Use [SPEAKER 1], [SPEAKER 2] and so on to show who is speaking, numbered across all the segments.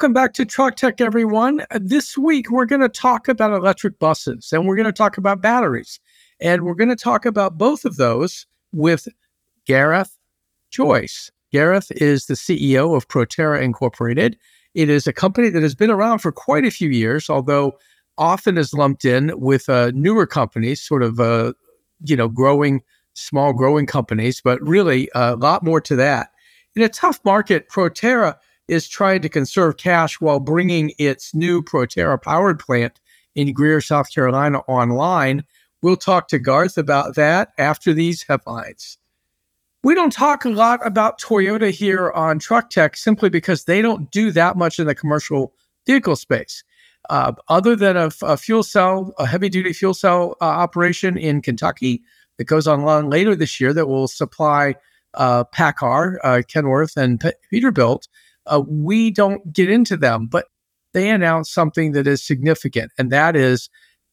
[SPEAKER 1] Welcome back to Truck Tech, everyone. Uh, this week, we're going to talk about electric buses and we're going to talk about batteries. And we're going to talk about both of those with Gareth Joyce. Gareth is the CEO of Proterra Incorporated. It is a company that has been around for quite a few years, although often is lumped in with uh, newer companies, sort of, uh, you know, growing, small growing companies, but really a lot more to that. In a tough market, Proterra is trying to conserve cash while bringing its new Proterra powered plant in Greer, South Carolina online. We'll talk to Garth about that after these headlines. We don't talk a lot about Toyota here on Truck Tech simply because they don't do that much in the commercial vehicle space. Uh, other than a, a, fuel cell, a heavy duty fuel cell uh, operation in Kentucky that goes online later this year that will supply uh, PACCAR, uh, Kenworth, and Peterbilt uh, we don't get into them, but they announced something that is significant, and that is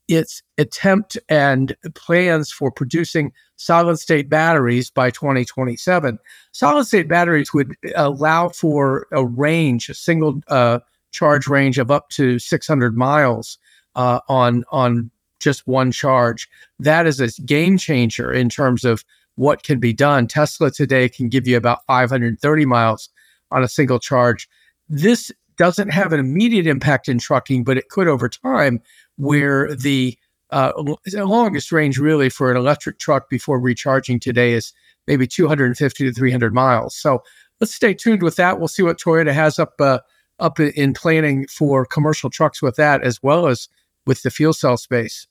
[SPEAKER 1] its attempt and plans for producing solid state batteries by 2027. Solid state batteries would allow for a range, a single uh, charge range of up to 600 miles uh, on on just one charge. That is a game changer in terms of what can be done. Tesla today can give you about 530 miles on a single charge. This doesn't have an immediate impact in trucking, but it could over time, where the uh, longest range really for an electric truck before recharging today is maybe 250 to 300 miles. So let's stay tuned with that. We'll see what Toyota has up uh, up in planning for commercial trucks with that, as well as with the fuel cell space.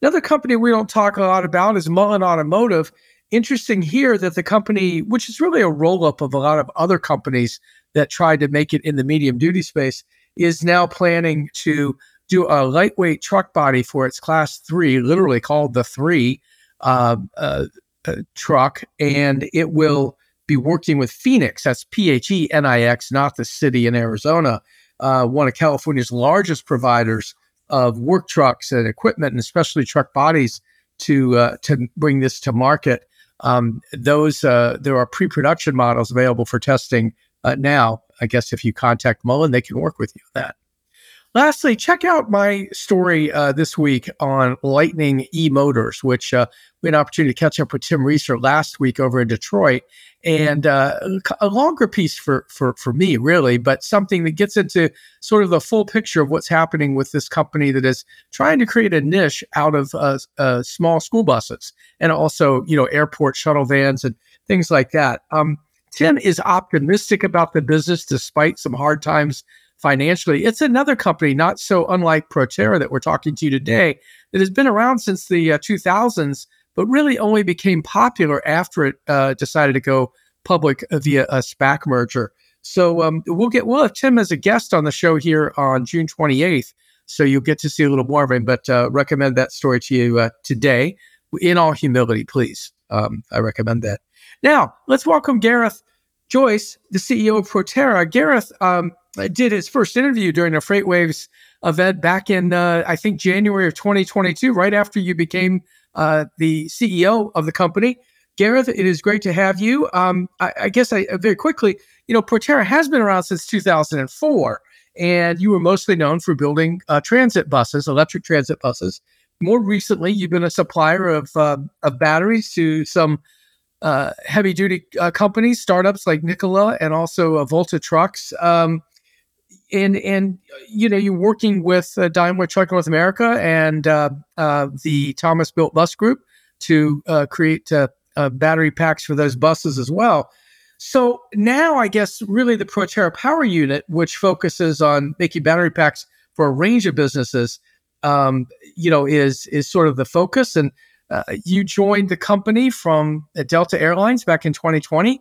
[SPEAKER 1] Another company we don't talk a lot about is Mullen Automotive interesting here that the company, which is really a roll up of a lot of other companies that tried to make it in the medium duty space, is now planning to do a lightweight truck body for its class three, literally called the three uh, uh, uh, truck. And it will be working with Phenix, that's P H E N I X, not the city in Arizona, uh, one of California's largest providers of work trucks and equipment, and especially truck bodies to uh, to bring this to market. Um, those uh, there are pre-production models available for testing uh, now. I guess if you contact Mullen, they can work with you on that. Lastly, check out my story uh, this week on Lightning E Motors, which uh, we had an opportunity to catch up with Tim Reeser last week over in Detroit, and uh, a longer piece for for for me, really, but something that gets into sort of the full picture of what's happening with this company that is trying to create a niche out of uh, uh, small school buses and also you know airport shuttle vans and things like that. Um, Tim is optimistic about the business despite some hard times financially. It's another company, not so unlike Proterra that we're talking to you today, that has been around since the uh, 2000s, but really only became popular after it uh, decided to go public via a SPAC merger. So um, we'll get we'll have Tim as a guest on the show here on June 28th. So you'll get to see a little more of him. But uh, recommend that story to you uh, today. In all humility, please. Um, I recommend that. Now let's welcome Gareth Joyce, the CEO of Proterra. Gareth, um, did his first interview during a FreightWaves event back in, uh, I think, January of 2022, right after you became uh, the CEO of the company. Gareth, it is great to have you. Um, I, I, guess I very quickly, you know, Proterra has been around since 2004, and you were mostly known for building uh, transit buses, electric transit buses. More recently, you've been a supplier of uh, of batteries to some uh, heavy duty uh, companies, startups like Nikola, and also uh, Volta Trucks. Um, and and you know you're working with uh, Daimler Truck North America and uh, uh, the Thomas Built Bus Group to uh, create uh, uh, battery packs for those buses as well. So now I guess really the Proterra Power Unit, which focuses on making battery packs for a range of businesses, um, you know, is is sort of the focus. And you joined the company from Delta Airlines back in 2020,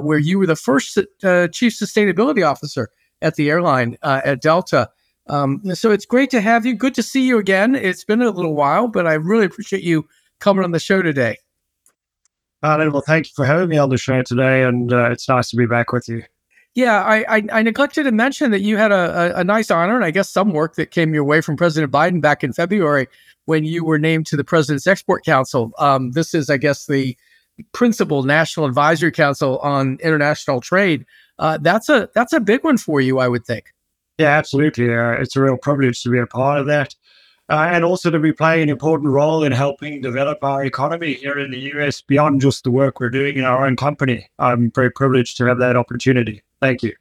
[SPEAKER 1] where you were the first chief sustainability officer at the airline uh, at Delta. Um, so it's great to have you. Good to see you again. It's been a little while, but I really appreciate you coming on the show today.
[SPEAKER 2] Uh, well, thank you for having me on the show today, and uh, it's nice to be back with you.
[SPEAKER 1] Yeah, I, I, I neglected to mention that you had a, a, a, nice honor, and I guess some work that came your way from President Biden back in February when you were named to the President's Export Council. Um, this is, I guess, the principal National Advisory Council on International Trade. Uh, that's a that's a big one for you, I would think.
[SPEAKER 2] Yeah, absolutely. Uh, it's a real privilege to be a part of that. Uh, and also to be playing an important role in helping develop our economy here in the US beyond just the work we're doing in our own company. I'm very privileged to have that opportunity. Thank you.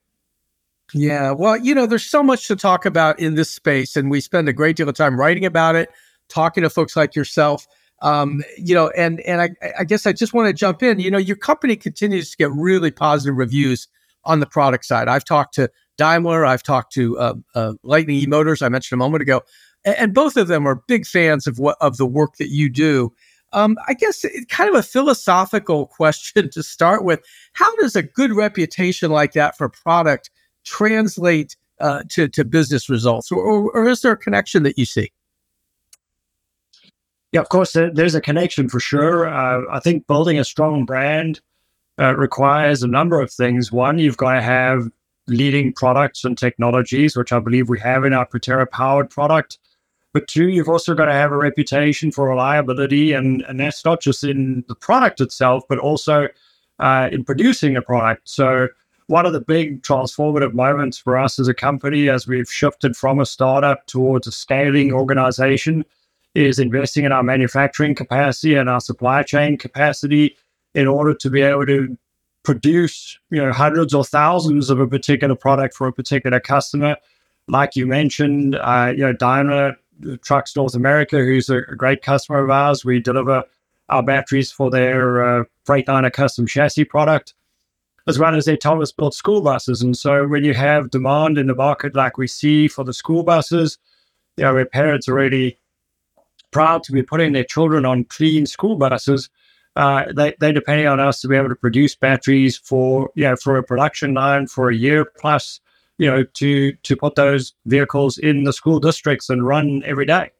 [SPEAKER 1] Yeah, well, you know, there's so much to talk about in this space, and we spend a great deal of time writing about it, talking to folks like yourself. Um, you know, and and I, I guess I just want to jump in. You know, your company continues to get really positive reviews on the product side. I've talked to Daimler, I've talked to uh, uh, Lightning E Motors, I mentioned a moment ago, and, and, both of them are big fans of what of the work that you do. Um, I guess kind of a philosophical question to start with. How does a good reputation like that for product translate uh, to to business results, or, or, or is there a connection that you see?
[SPEAKER 2] Yeah, of course, there's a connection for sure. Uh, I think building a strong brand uh, requires a number of things. One, you've got to have leading products and technologies, which I believe we have in our Proterra powered product. But two, you've also got to have a reputation for reliability, and, and that's not just in the product itself, but also uh, in producing a product. So, one of the big transformative moments for us as a company, as we've shifted from a startup towards a scaling organization, is investing in our manufacturing capacity and our supply chain capacity in order to be able to produce you know hundreds or thousands of a particular product for a particular customer. Like you mentioned, uh, you know Daimler Trucks North America, who's a, great customer of ours. We deliver our batteries for their uh, Freightliner custom chassis product, as well as their Thomas built school buses. And so when you have demand in the market like we see for the school buses, you know, where parents are really proud to be putting their children on clean school buses, uh, they, they're depending on us to be able to produce batteries for, you know, for a production line for a year plus you know, to to put those vehicles in the school districts and run every day.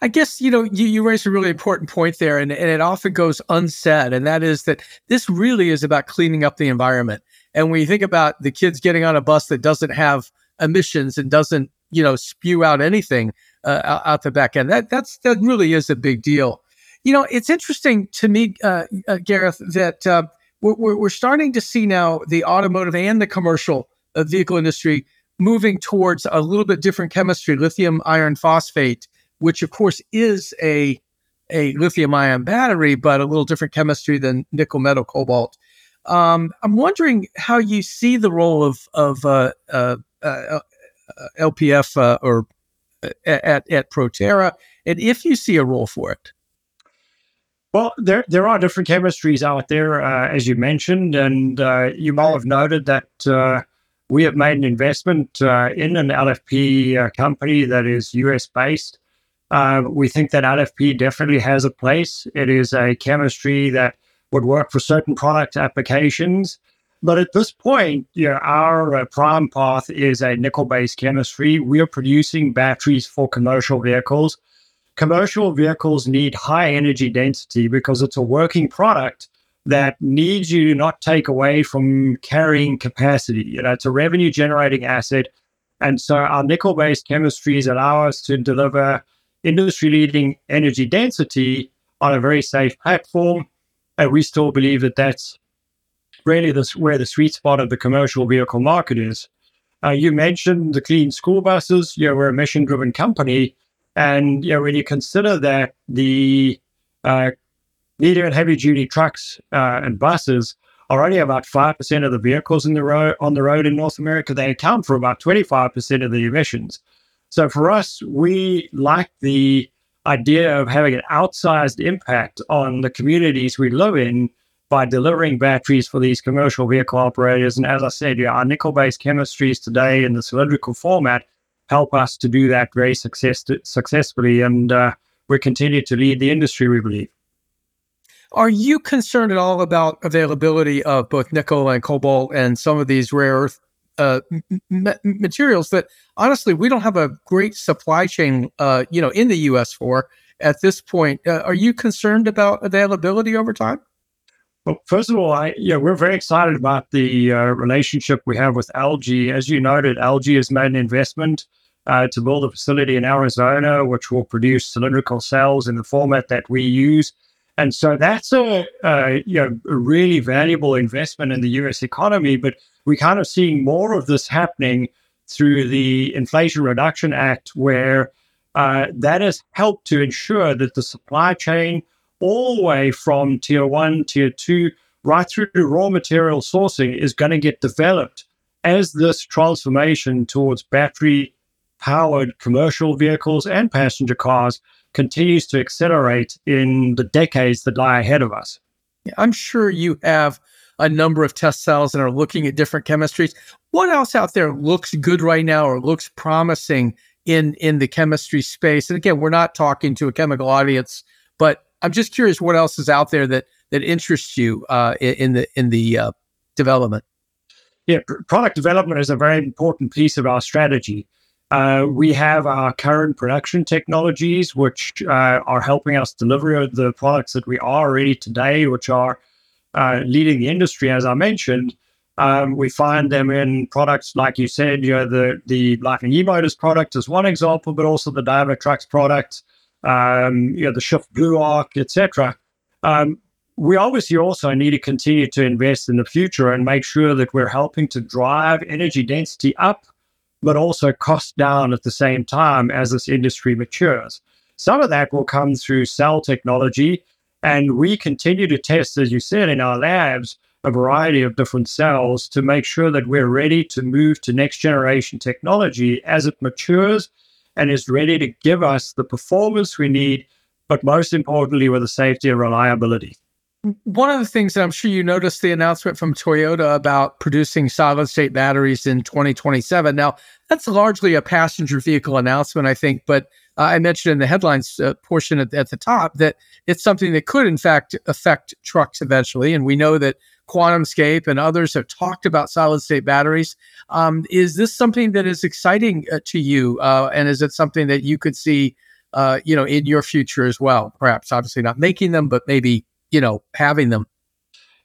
[SPEAKER 1] I guess you know you, you raised a really important point there, and, and it often goes unsaid, and that is that this really is about cleaning up the environment. And when you think about the kids getting on a bus that doesn't have emissions and doesn't you know spew out anything uh, out the back end, that that's that really is a big deal. You know, it's interesting to me, uh, uh, Gareth, that uh, we're, we're starting to see now the automotive and the commercial uh, vehicle industry moving towards a little bit different chemistry, lithium iron phosphate, which of course is a a lithium ion battery, but a little different chemistry than nickel metal cobalt. Um, I'm wondering how you see the role of of uh, uh, uh, LPF uh, or uh, at at Proterra, and if you see a role for it.
[SPEAKER 2] Well, there there are different chemistries out there, uh, as you mentioned, and you might have noted that we have made an investment uh, in an LFP uh, company that is US based. Uh, we think that LFP definitely has a place. It is a chemistry that would work for certain product applications. But at this point, you know, our uh, prime path is a nickel based chemistry. We are producing batteries for commercial vehicles. Commercial vehicles need high energy density because it's a working product that needs you to not take away from carrying capacity. You know, it's a revenue generating asset. And so our nickel based chemistries allow us to deliver industry leading energy density on a very safe platform. And we still believe that that's really the, where the sweet spot of the commercial vehicle market is. Uh, you mentioned the clean school buses. You know, we're a mission driven company. And you know, when you consider that the uh, medium and heavy duty trucks uh, and buses are only about 5% of the vehicles in the road on the road in North America. They account for about 25% of the emissions. So for us, we like the idea of having an outsized impact on the communities we live in by delivering batteries for these commercial vehicle operators. And as I said, yeah, our nickel based chemistries today in the cylindrical format help us to do that very success- successfully. And uh, we continue to lead the industry, we believe.
[SPEAKER 1] Are you concerned at all about availability of both nickel and cobalt and some of these rare earth uh, materials that honestly we don't have a great supply chain, uh, you know, in the U.S. for at this point? Uh, are you concerned about availability over time?
[SPEAKER 2] Well, first of all, I yeah, we're very excited about the uh, relationship we have with LG. As you noted, LG has made an investment uh, to build a facility in Arizona, which will produce cylindrical cells in the format that we use. And so that's a, you know, a really valuable investment in the US economy. But we're kind of seeing more of this happening through the Inflation Reduction Act, where uh, that has helped to ensure that the supply chain, all the way from tier one, tier two, right through to raw material sourcing, is going to get developed as this transformation towards battery powered commercial vehicles and passenger cars continues to accelerate in the decades that lie ahead of us.
[SPEAKER 1] I'm sure you have a number of test cells and are looking at different chemistries. What else out there looks good right now or looks promising in in the chemistry space? And again, we're not talking to a chemical audience, but I'm just curious what else is out there that that interests you uh, in, the in the uh, development.
[SPEAKER 2] Yeah, product development is a very important piece of our strategy. Uh, we have our current production technologies, which uh, are helping us deliver the products that we are already today, which are uh, leading the industry, as I mentioned. Um, we find them in products like you said, you know, the the Lightning E-Motors product is one example, but also the Daimler Trucks product, um, you know, the Shift Blue Arc, etc. Um, we obviously also need to continue to invest in the future and make sure that we're helping to drive energy density up but also cost down at the same time as this industry matures. Some of that will come through cell technology. And we continue to test, as you said, in our labs, a variety of different cells to make sure that we're ready to move to next generation technology as it matures and is ready to give us the performance we need, but most importantly, with the safety and reliability.
[SPEAKER 1] One of the things that I'm sure you noticed the announcement from Toyota about producing solid state batteries in 2027. Now, that's largely a passenger vehicle announcement, I think, but uh, I mentioned in the headlines uh, portion at, at, the top that it's something that could, in fact, affect trucks eventually. And we know that QuantumScape and others have talked about solid state batteries. Um, is this something that is exciting uh, to you? Uh, and is it something that you could see, uh, you know, in your future as well? Perhaps, obviously, not making them, but maybe you know, having them.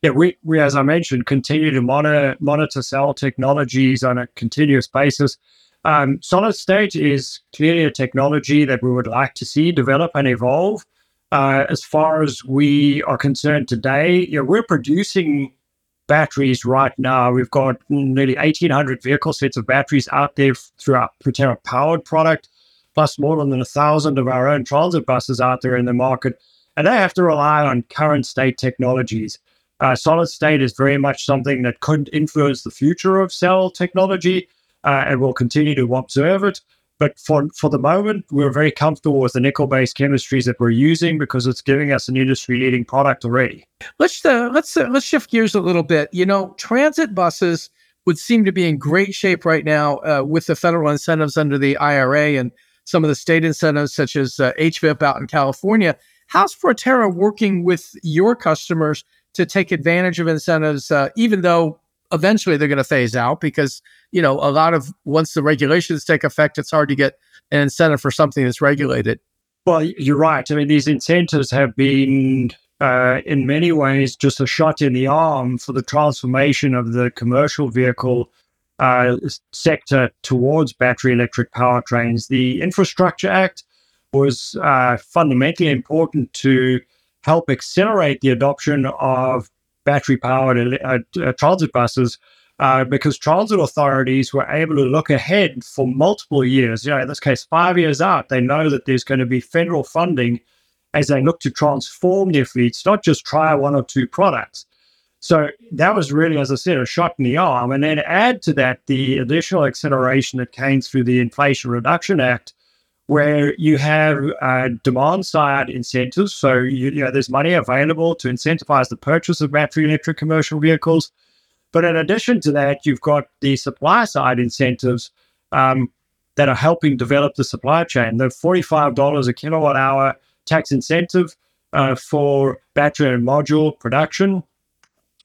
[SPEAKER 2] Yeah, we, we as I mentioned, continue to monitor monitor cell technologies on a continuous basis. Um, solid state is clearly a technology that we would like to see develop and evolve. Uh, as far as we are concerned today, you know, we're producing batteries right now. We've got nearly 1,800 vehicle sets of batteries out there through our Proterra powered product, plus more than a thousand of our own transit buses out there in the market and they have to rely on current state technologies. Uh, solid state is very much something that could influence the future of cell technology, uh, and we'll continue to observe it. But for, for the moment, we're very comfortable with the nickel based chemistries that we're using because it's giving us an industry leading product already.
[SPEAKER 1] Let's uh, let's uh, let's shift gears a little bit. You know, transit buses would seem to be in great shape right now uh, with the federal incentives under the IRA and some of the state incentives, such as uh, HVIP out in California. How's Proterra working with your customers to take advantage of incentives, uh, even though eventually they're going to phase out because you know a lot of once the regulations take effect, it's hard to get an incentive for something that's regulated.
[SPEAKER 2] Well, you're right. I mean, these incentives have been uh, in many ways just a shot in the arm for the transformation of the commercial vehicle uh, sector towards battery electric powertrains. The Infrastructure Act was uh, fundamentally important to help accelerate the adoption of battery powered uh, uh, transit buses uh, because transit authorities were able to look ahead for multiple years. You know, in this case, five years out, they know that there's going to be federal funding as they look to transform their fleets, not just try one or two products. So that was really, as I said, a shot in the arm. And then add to that the additional acceleration that came through the Inflation Reduction Act, where you have uh, demand side incentives. So you, you, know there's money available to incentivize the purchase of battery electric commercial vehicles. But in addition to that, you've got the supply side incentives um, that are helping develop the supply chain. The $45 a kilowatt hour tax incentive uh, for battery and module production,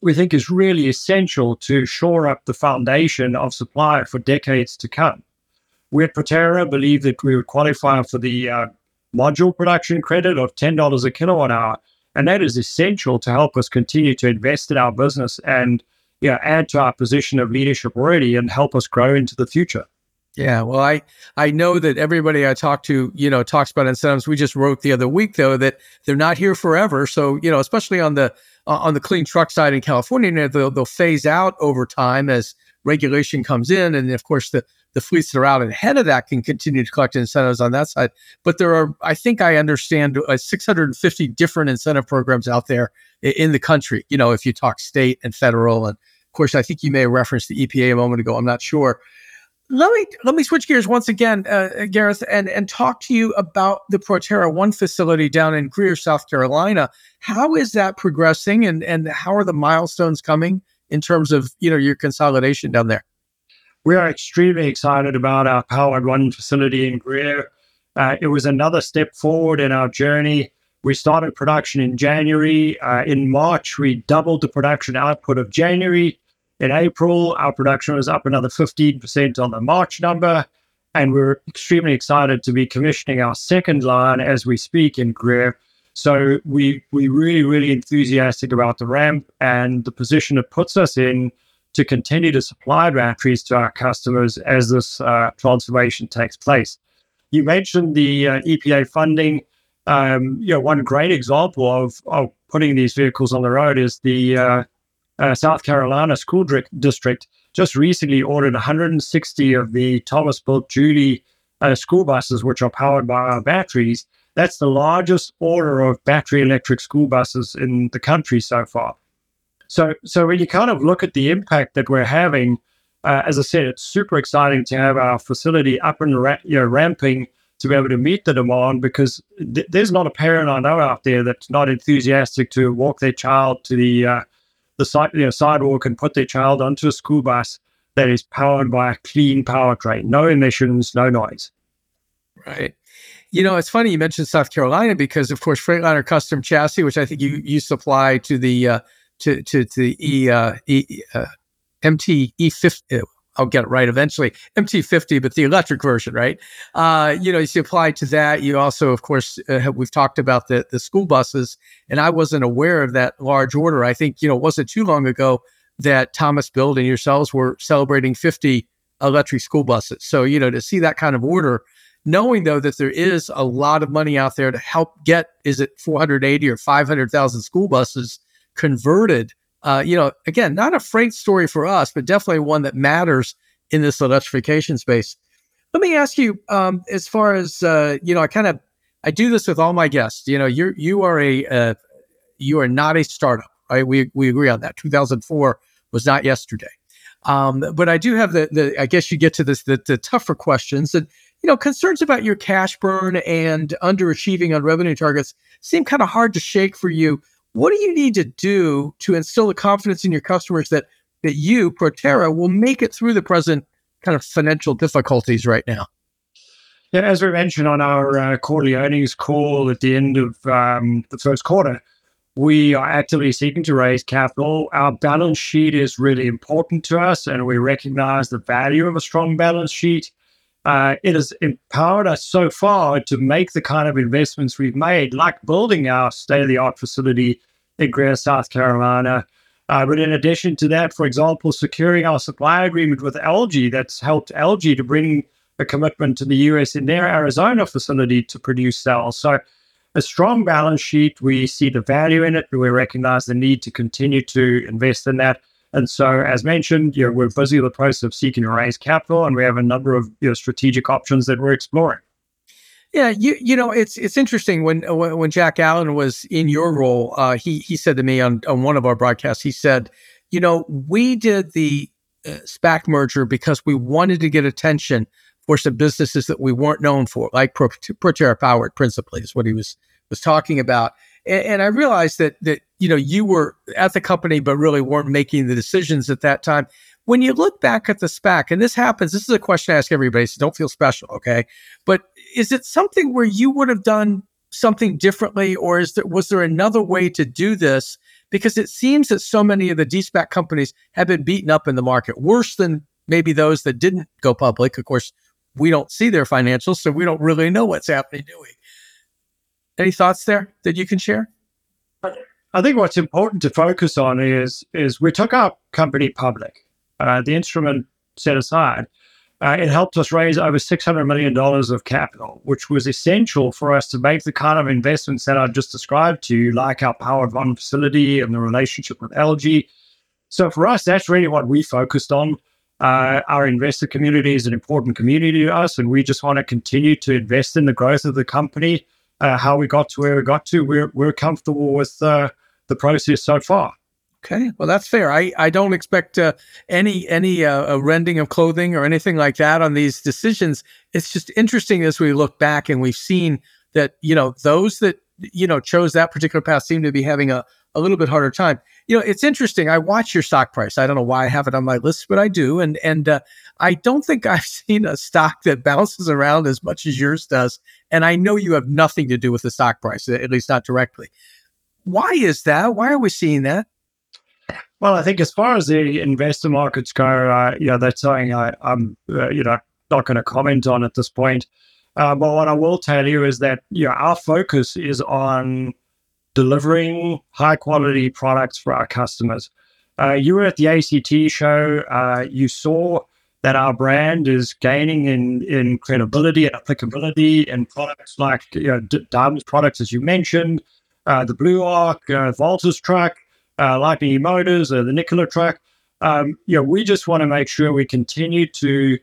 [SPEAKER 2] we think is really essential to shore up the foundation of supply for decades to come. We at Proterra believe that we would qualify for the uh, module production credit of $10 a kilowatt hour. And that is essential to help us continue to invest in our business and you know, add to our position of leadership already and help us grow into the future.
[SPEAKER 1] Yeah, well, I I know that everybody I talk to, you know, talks about incentives. We just wrote the other week though that they're not here forever. So you know, especially on the uh, on the clean truck side in California, they'll they'll phase out over time as regulation comes in, and of course the the fleets that are out ahead of that can continue to collect incentives on that side. But there are, I think I understand, uh, 650 different incentive programs out there in the country. You know, if you talk state and federal, and of course, I think you may have referenced the EPA a moment ago. I'm not sure. Let me let me switch gears once again, uh, Gareth, and and talk to you about the Proterra One facility down in Greer, South Carolina. How is that progressing, and and how are the milestones coming in terms of you know your consolidation down there?
[SPEAKER 2] We are extremely excited about our Powered One facility in Greer. Uh, it was another step forward in our journey. We started production in January. Uh, in March, we doubled the production output of January. In April, our production was up another 15% on the March number. And we're extremely excited to be commissioning our second line as we speak in Greer. So we we really, really enthusiastic about the ramp and the position it puts us in to continue to supply batteries to our customers as this uh, transformation takes place. You mentioned the uh, EPA funding. Um, you know, one great example of, of putting these vehicles on the road is the uh, uh South Carolina School District just recently ordered 160 of the Thomas Built Jouley uh, school buses, which are powered by our batteries. That's the largest order of battery electric school buses in the country so far. So, so when you kind of look at the impact that we're having, uh, as I said, it's super exciting to have our facility up and ra- you know, ramping to be able to meet the demand because th- there's not a parent I know out there that's not enthusiastic to walk their child to the uh, the side, you know, sidewalk and put their child onto a school bus that is powered by a clean powertrain, no emissions, no noise.
[SPEAKER 1] Right. You know, it's funny you mentioned South Carolina because, of course, Freightliner Custom Chassis, which I think you you supply to the uh, to to, to the uh, e uh, MT E50. Uh, I'll get it right eventually. MT50, but the electric version, right? Uh, you know, you apply to that. You also, of course, uh, we've talked about the the school buses, and I wasn't aware of that large order. I think you know, it wasn't too long ago that Thomas Built and yourselves were celebrating 50 electric school buses. So you know, to see that kind of order, knowing though that there is a lot of money out there to help get, is it 480 or 500,000 school buses? Converted. Uh, you know, again, not a freight story for us, but definitely one that matters in this electrification space. Let me ask you, um, as far as uh, you know, I kind of I do this with all my guests. You know, you're you are a uh, you are not a startup, right? We we agree on that. 2004 was not yesterday. Um, but I do have the, the I guess you get to this the, the tougher questions and you know concerns about your cash burn and underachieving on revenue targets seem kind of hard to shake for you what do you need to do to instill the confidence in your customers that that you, Proterra, will make it through the present kind of financial difficulties right now?
[SPEAKER 2] Yeah, as we mentioned on our uh, quarterly earnings call at the end of um, the first quarter, we are actively seeking to raise capital. Our balance sheet is really important to us, and we recognize the value of a strong balance sheet uh, it has empowered us so far to make the kind of investments we've made, like building our state of the art facility in Greer, South Carolina. Uh, but in addition to that, for example, securing our supply agreement with LG that's helped LG to bring a commitment to the US in their Arizona facility to produce cells. So, a strong balance sheet, we see the value in it, we recognize the need to continue to invest in that. And so, as mentioned, you know, we're busy with the process of seeking to raise capital, and we have a number of you know, strategic options that we're exploring.
[SPEAKER 1] Yeah, you you know it's it's interesting when when Jack Allen was in your role, uh, he he said to me on on one of our broadcasts, he said, you know, we did the uh, SPAC merger because we wanted to get attention for some businesses that we weren't known for, like Proterra Powered, principally is what he was was talking about. And, and I realized that that you know you were at the company, but really weren't making the decisions at that time. When you look back at the SPAC, and this happens, this is a question I ask everybody, so don't feel special, okay? But is it something where you would have done something differently, or is there was there another way to do this? Because it seems that so many of the de-SPAC companies have been beaten up in the market, worse than maybe those that didn't go public. Of course, we don't see their financials, so we don't really know what's happening, do we? Any thoughts there that you can share?
[SPEAKER 2] I think what's important to focus on is is we took our company public. Uh, the instrument set aside, uh, it helped us raise over six hundred million dollars of capital, which was essential for us to make the kind of investments that I just described to you, like our Powered One facility and the relationship with LG. So for us, that's really what we focused on. Uh, our investor community is an important community to us, and we just want to continue to invest in the growth of the company. Uh, how we got to where we got to, we're we're comfortable with uh, the process so far.
[SPEAKER 1] Okay, well that's fair. I, I don't expect uh, any any uh, rending of clothing or anything like that on these decisions. It's just interesting as we look back and we've seen that you know those that you know chose that particular path seem to be having a, a little bit harder time you know, it's interesting. I watch your stock price. I don't know why I have it on my list, but I do. And and uh, I don't think I've seen a stock that bounces around as much as yours does. And I know you have nothing to do with the stock price, at least not directly. Why is that? Why are we seeing that?
[SPEAKER 2] Well, I think as far as the investor markets go, uh, you know, that's something I, am uh, you know, not going to comment on at this point. Uh, but what I will tell you is that you know our focus is on delivering high quality products for our customers. Uh, you were at the ACT show. Uh, you saw that our brand is gaining in, in credibility and applicability in products like you know, D- Daimler's products, as you mentioned, uh, the Blue Arc, uh, Volta's truck, uh, Lightning Motors, uh, the Nikola track. Um, you know, we just want to make sure we continue to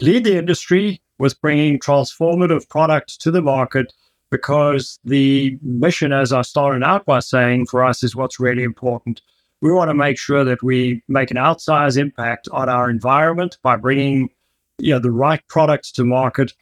[SPEAKER 2] lead the industry with bringing transformative products to the market because the mission, as I started out by saying, for us is what's really important. We want to make sure that we make an outsized impact on our environment by bringing you know, the right products to market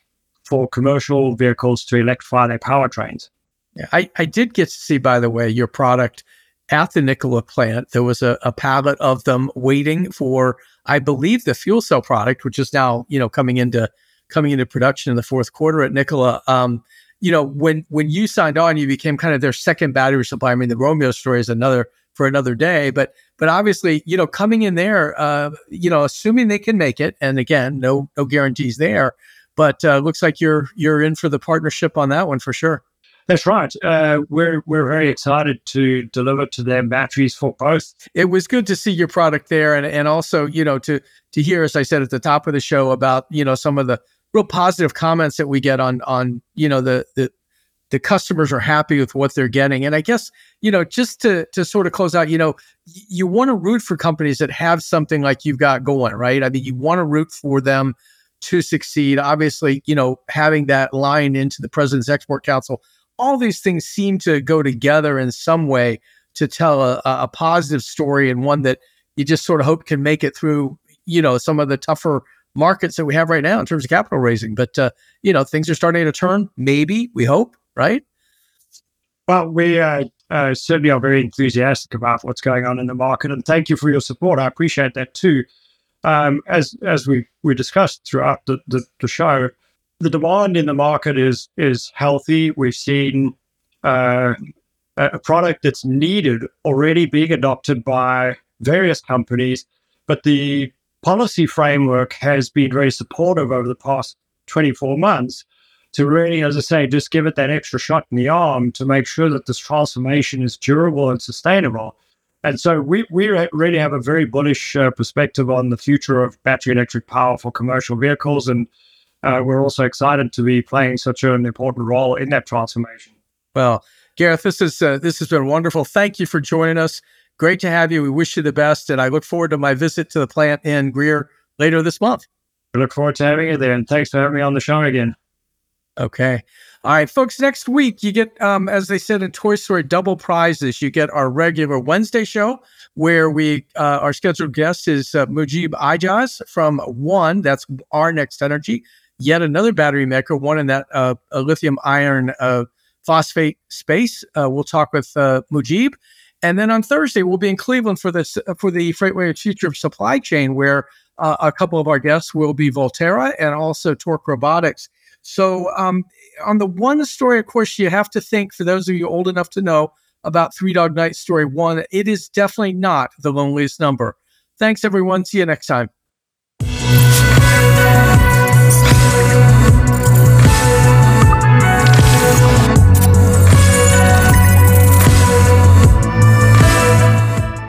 [SPEAKER 2] for commercial vehicles to electrify their powertrains.
[SPEAKER 1] Yeah, I, I did get to see, by the way, your product at the Nikola plant. There was a, a pallet of them waiting for, I believe, the fuel cell product, which is now you know coming into coming into production in the fourth quarter at Nikola. Um, you know, when when you signed on, you became kind of their second battery supplier. I mean, the Romeo story is another for another day, but but obviously, you know, coming in there, uh, you know, assuming they can make it, and again, no no guarantees there, but uh, looks like you're you're in for the partnership on that one for sure.
[SPEAKER 2] That's right. Uh, we're we're very excited to deliver to them batteries for both.
[SPEAKER 1] It was good to see your product there, and and also you know to to hear, as I said at the top of the show, about you know some of the real positive comments that we get on on you know the the the customers are happy with what they're getting and i guess you know just to to sort of close out you know you want to root for companies that have something like you've got going right i mean you want to root for them to succeed obviously you know having that line into the president's export council all these things seem to go together in some way to tell a, a positive story and one that you just sort of hope can make it through you know some of the tougher markets that we have right now in terms of capital raising. But uh, you know, things are starting to turn. Maybe we hope, right?
[SPEAKER 2] Well, we uh, uh, certainly are very enthusiastic about what's going on in the market, and thank you for your support. I appreciate that too. Um, as as we we discussed throughout the, the, the, show, the demand in the market is is healthy. We've seen uh, a product that's needed already being adopted by various companies, but the policy framework has been very supportive over the past 24 months to really, as I say, just give it that extra shot in the arm to make sure that this transformation is durable and sustainable. And so we, we really have a very bullish uh, perspective on the future of battery electric power for commercial vehicles. And uh, we're also excited to be playing such an important role in that transformation.
[SPEAKER 1] Well, Gareth, this is uh, this has been wonderful. Thank you for joining us. Great to have you. We wish you the best. And I look forward to my visit to the plant in Greer later this month.
[SPEAKER 2] We look forward to having you there. And thanks for having me on the show again.
[SPEAKER 1] Okay. All right, folks. Next week, you get, um, as they said in Toy Story, double prizes. You get our regular Wednesday show, where we uh, our scheduled guest is uh, Mujib Ijaz from One. That's our next energy. Yet another battery maker, one in that uh, lithium iron uh, phosphate space. Uh, we'll talk with uh, Mujib. And then on Thursday, we'll be in Cleveland for this for the FreightWaves Future of Supply Chain, where uh, a couple of our guests will be Volterra and also Torc Robotics. So, um, on the one story, of course, you have to think for those of you old enough to know about Three Dog Night Story One, it is definitely not the loneliest number. Thanks, everyone. See you next time.